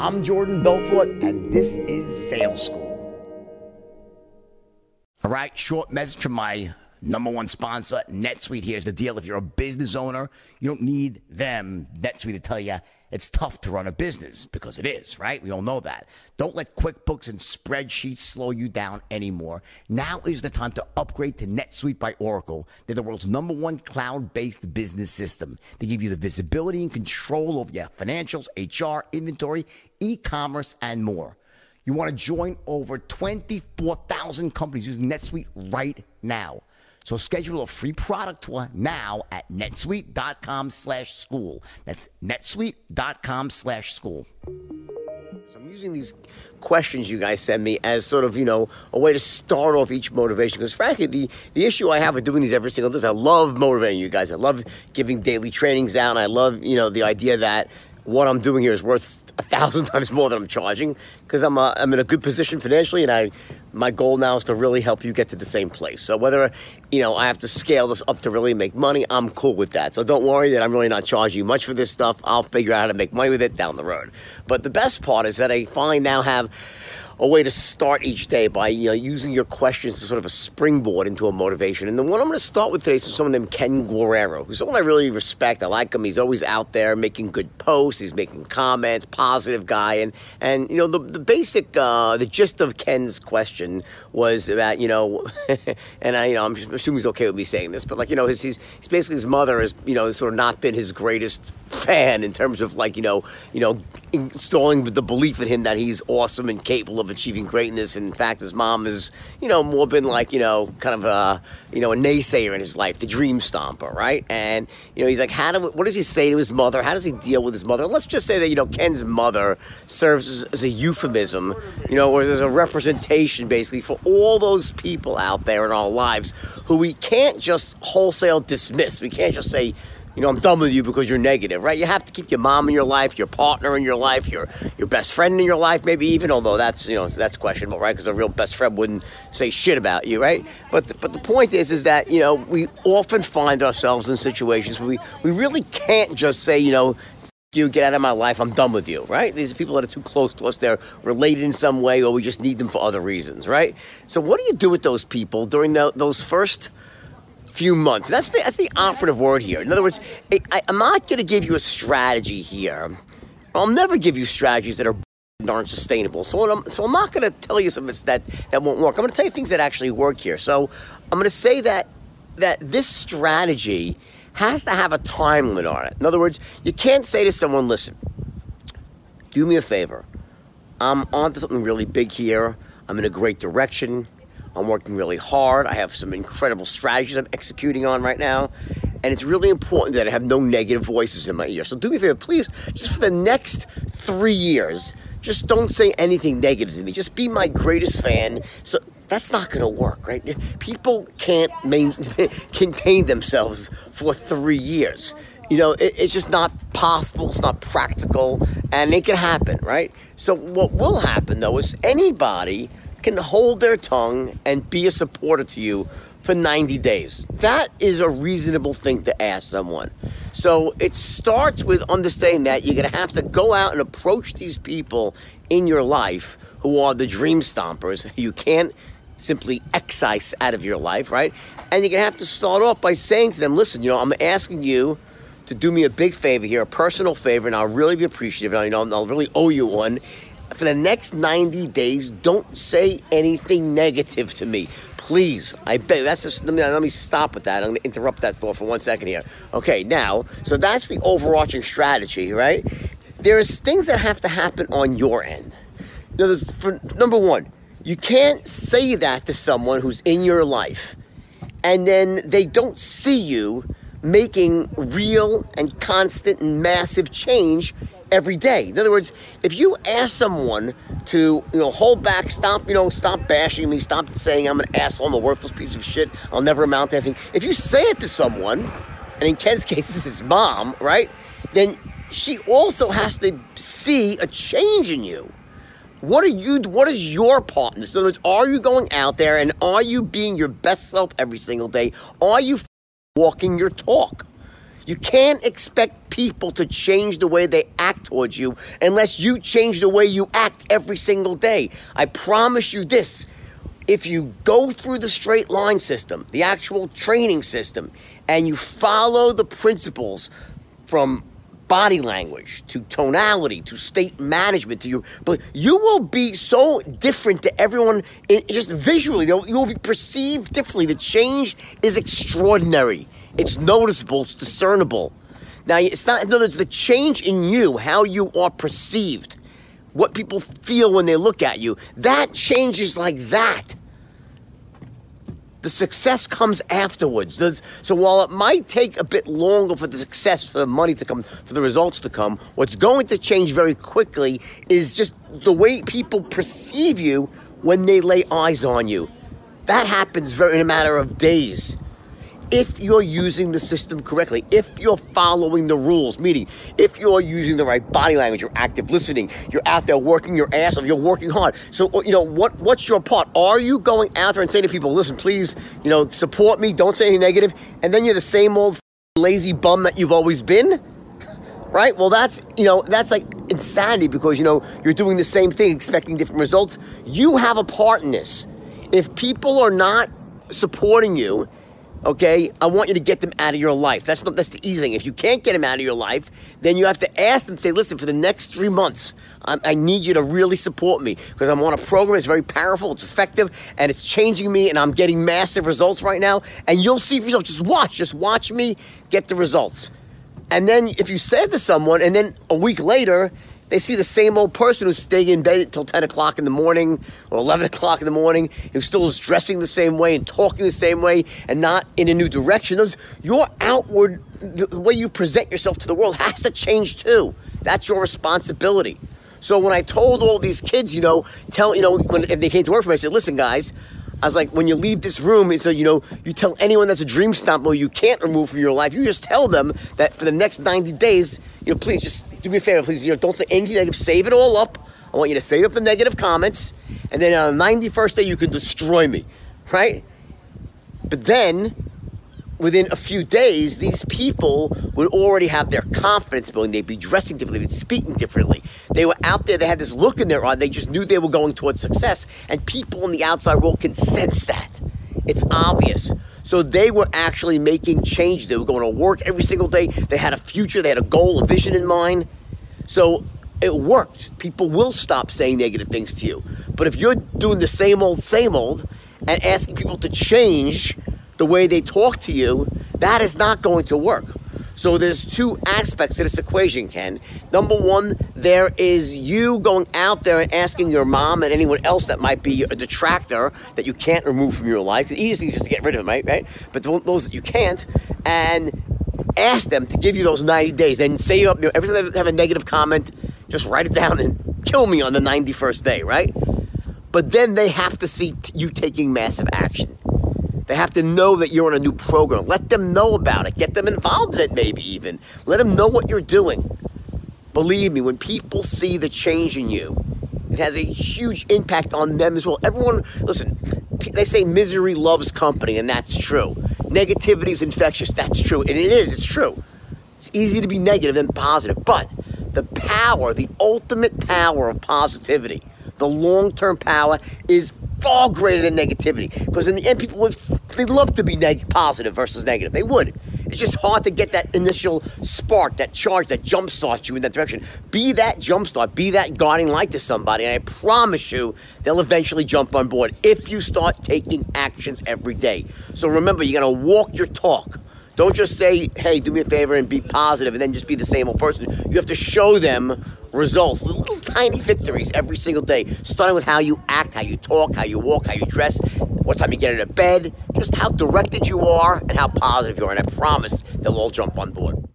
I'm Jordan Belfort, and this is Sales School. All right, short message from my number one sponsor, NetSuite. Here's the deal. If you're a business owner, you don't need them, NetSuite, to tell you it's tough to run a business because it is, right? We all know that. Don't let QuickBooks and spreadsheets slow you down anymore. Now is the time to upgrade to NetSuite by Oracle. They're the world's number one cloud-based business system. They give you the visibility and control over your financials, HR, inventory, e-commerce, and more. You want to join over 24,000 companies using NetSuite right now. So schedule a free product tour now at netsuite.com slash school. That's netsuite.com slash school. So I'm using these questions you guys send me as sort of, you know, a way to start off each motivation. Because frankly, the, the issue I have with doing these every single day is I love motivating you guys. I love giving daily trainings out. And I love, you know, the idea that what I'm doing here is worth a thousand times more than I'm charging because I'm, a, I'm in a good position financially and I my goal now is to really help you get to the same place. So whether you know I have to scale this up to really make money, I'm cool with that. So don't worry that I'm really not charging you much for this stuff. I'll figure out how to make money with it down the road. But the best part is that I finally now have a way to start each day by using your questions as sort of a springboard into a motivation. And the one I'm going to start with today is from someone named Ken Guerrero, who's someone I really respect. I like him. He's always out there making good posts. He's making comments, positive guy. And and you know the the basic uh, the gist of Ken's question was about you know, and I you know I'm assuming he's okay with me saying this, but like you know his he's, he's basically his mother has you know sort of not been his greatest fan in terms of like you know you know installing the belief in him that he's awesome and capable of achieving greatness. And in fact, his mom has, you know, more been like, you know, kind of a, you know, a naysayer in his life, the dream stomper, right? And, you know, he's like, how do, what does he say to his mother? How does he deal with his mother? Let's just say that, you know, Ken's mother serves as, as a euphemism, you know, or as a representation basically for all those people out there in our lives who we can't just wholesale dismiss. We can't just say, you know, I'm done with you because you're negative, right? You have to keep your mom in your life, your partner in your life, your your best friend in your life, maybe even. Although that's you know that's questionable, right? Because a real best friend wouldn't say shit about you, right? But the, but the point is, is that you know we often find ourselves in situations where we we really can't just say you know you get out of my life i'm done with you right these are people that are too close to us they're related in some way or we just need them for other reasons right so what do you do with those people during the, those first few months. That's the, that's the operative word here. In other words, I, am not going to give you a strategy here. I'll never give you strategies that are aren't sustainable. So I'm, so I'm not going to tell you something that that won't work. I'm going to tell you things that actually work here. So I'm going to say that that this strategy has to have a time limit on it. In other words, you can't say to someone, "Listen, do me a favor. I'm onto something really big here. I'm in a great direction. I'm working really hard. I have some incredible strategies I'm executing on right now. And it's really important that I have no negative voices in my ear. So do me a favor, please, just for the next three years, just don't say anything negative to me. Just be my greatest fan. So that's not going to work, right? People can't main, contain themselves for three years. You know, it, it's just not possible. It's not practical, and it can happen, right? So what will happen though is anybody can hold their tongue and be a supporter to you for 90 days. That is a reasonable thing to ask someone. So it starts with understanding that you're going to have to go out and approach these people in your life who are the dream stompers. You can't simply excise out of your life, right? And you're going to have to start off by saying to them, listen, you know, I'm asking you to do me a big favor here, a personal favor, and I'll really be appreciative. And, you know, I'll really owe you one for the next 90 days, don't say anything negative to me. Please, I beg. That's just, let me, let me stop with that. I'm going to interrupt that thought for one second here. Okay, now, so that's the overarching strategy, right? There's things that have to happen on your end. Now, for, number one, you can't say that to someone who's in your life and then they don't see you making real and constant and massive change every day. In other words, if you ask someone to, you know, hold back, stop, you know, stop bashing me, stop saying I'm an asshole, I'm a worthless piece of shit, I'll never amount to anything. If you say it to someone, and in Ken's case, this is mom, right? Then she also has to see a change in you. What are you? What is your part in this? In other words, are you going out there and are you being your best self every single day? Are you walking your talk? You can't expect people to change the way they act towards you unless you change the way you act every single day. I promise you this. If you go through the straight line system, the actual training system, and you follow the principles from body language to tonality to state management to you but you will be so different to everyone just visually. You will be perceived differently. The change is extraordinary it's noticeable, it's discernible. Now, it's not, in other words, the change in you, how you are perceived, what people feel when they look at you, that changes like that. The success comes afterwards. There's, so while it might take a bit longer for the success, for the money to come, for the results to come, what's going to change very quickly is just the way people perceive you when they lay eyes on you. That happens very in a matter of days if you're using the system correctly, if you're following the rules, meaning if you're using the right body language, you're active listening, you're out there working your ass off, you're working hard. So, uh, you know, what what's your part? Are you going out there and saying to people, listen, please, you know, support me, don't say anything negative, and then you're the same old lazy bum that you've always been? Right? Well, that's, you know, that's like insanity because, you know, you're doing the same thing, expecting different results. You have a part in this. If people are not supporting you, okay, I want you to get them out of your life. That's the, that's the easy thing. If you can't get them out of your life, then you have to ask them, say, listen, for the next three months, I, I need you to really support me because I'm on a program. It's very powerful, it's effective, and it's changing me, and I'm getting massive results right now. And you'll see for yourself. Just watch. Just watch me get the results. And then if you say to someone, and then a week later, they see the same old person who's staying in bed until 10 o'clock in the morning or 11 o'clock in the morning, who still is dressing the same way and talking the same way and not in a new direction. Those, your outward, the way you present yourself to the world has to change too. That's your responsibility. So when I told all these kids, you know, tell, you know, when they came to work for me, I said, listen, guys, I was like, when you leave this room, it's a, you know, you tell anyone that's a dream stomper you can't remove from your life. You just tell them that for the next 90 days, you know, please just do me a favor, please, you know, don't say anything negative. Save it all up. I want you to save up the negative comments, and then on the 91st day, you can destroy me, right? But then within a few days, these people would already have their confidence building. They'd be dressing differently, they'd be speaking differently. They were out there, they had this look in their eye, they just knew they were going towards success. And people in the outside world can sense that. It's obvious. So they were actually making changes. They were going to work every single day. They had a future, they had a goal, a vision in mind. So it worked. People will stop saying negative things to you. But if you're doing the same old, same old, and asking people to change, the way they talk to you, that is not going to work. So there's two aspects to this equation, Ken. Number one, there is you going out there and asking your mom and anyone else that might be a detractor that you can't remove from your life. The easiest thing is just to get rid of them, right? Right? But those that you can't, and ask them to give you those 90 days. And say you know, every time they have a negative comment, just write it down and kill me on the 91st day, right? But then they have to see you taking massive action. They have to know that you're on a new program. Let them know about it. Get them involved in it, maybe even. Let them know what you're doing. Believe me, when people see the change in you, it has a huge impact on them as well. Everyone, listen, they say misery loves company, and that's true. Negativity is infectious. That's true. And it is, it's true. It's easy to be negative than positive. But the power, the ultimate power of positivity, the long term power is far greater than negativity. Because in the end, people would they love to be neg- positive versus negative. They would. It's just hard to get that initial spark, that charge that jumpstarts you in that direction. Be that jumpstart, be that guiding light to somebody, and I promise you, they'll eventually jump on board if you start taking actions every day. So remember, you got to walk your talk. Don't just say, hey, do me a favor and be positive and then just be the same old person. You have to show them results, little, tiny victories every single day, starting with how you act, how you talk, how you walk, how you dress, what time you get out of bed, just how directed you are and how positive you are. And I promise they'll all jump on board.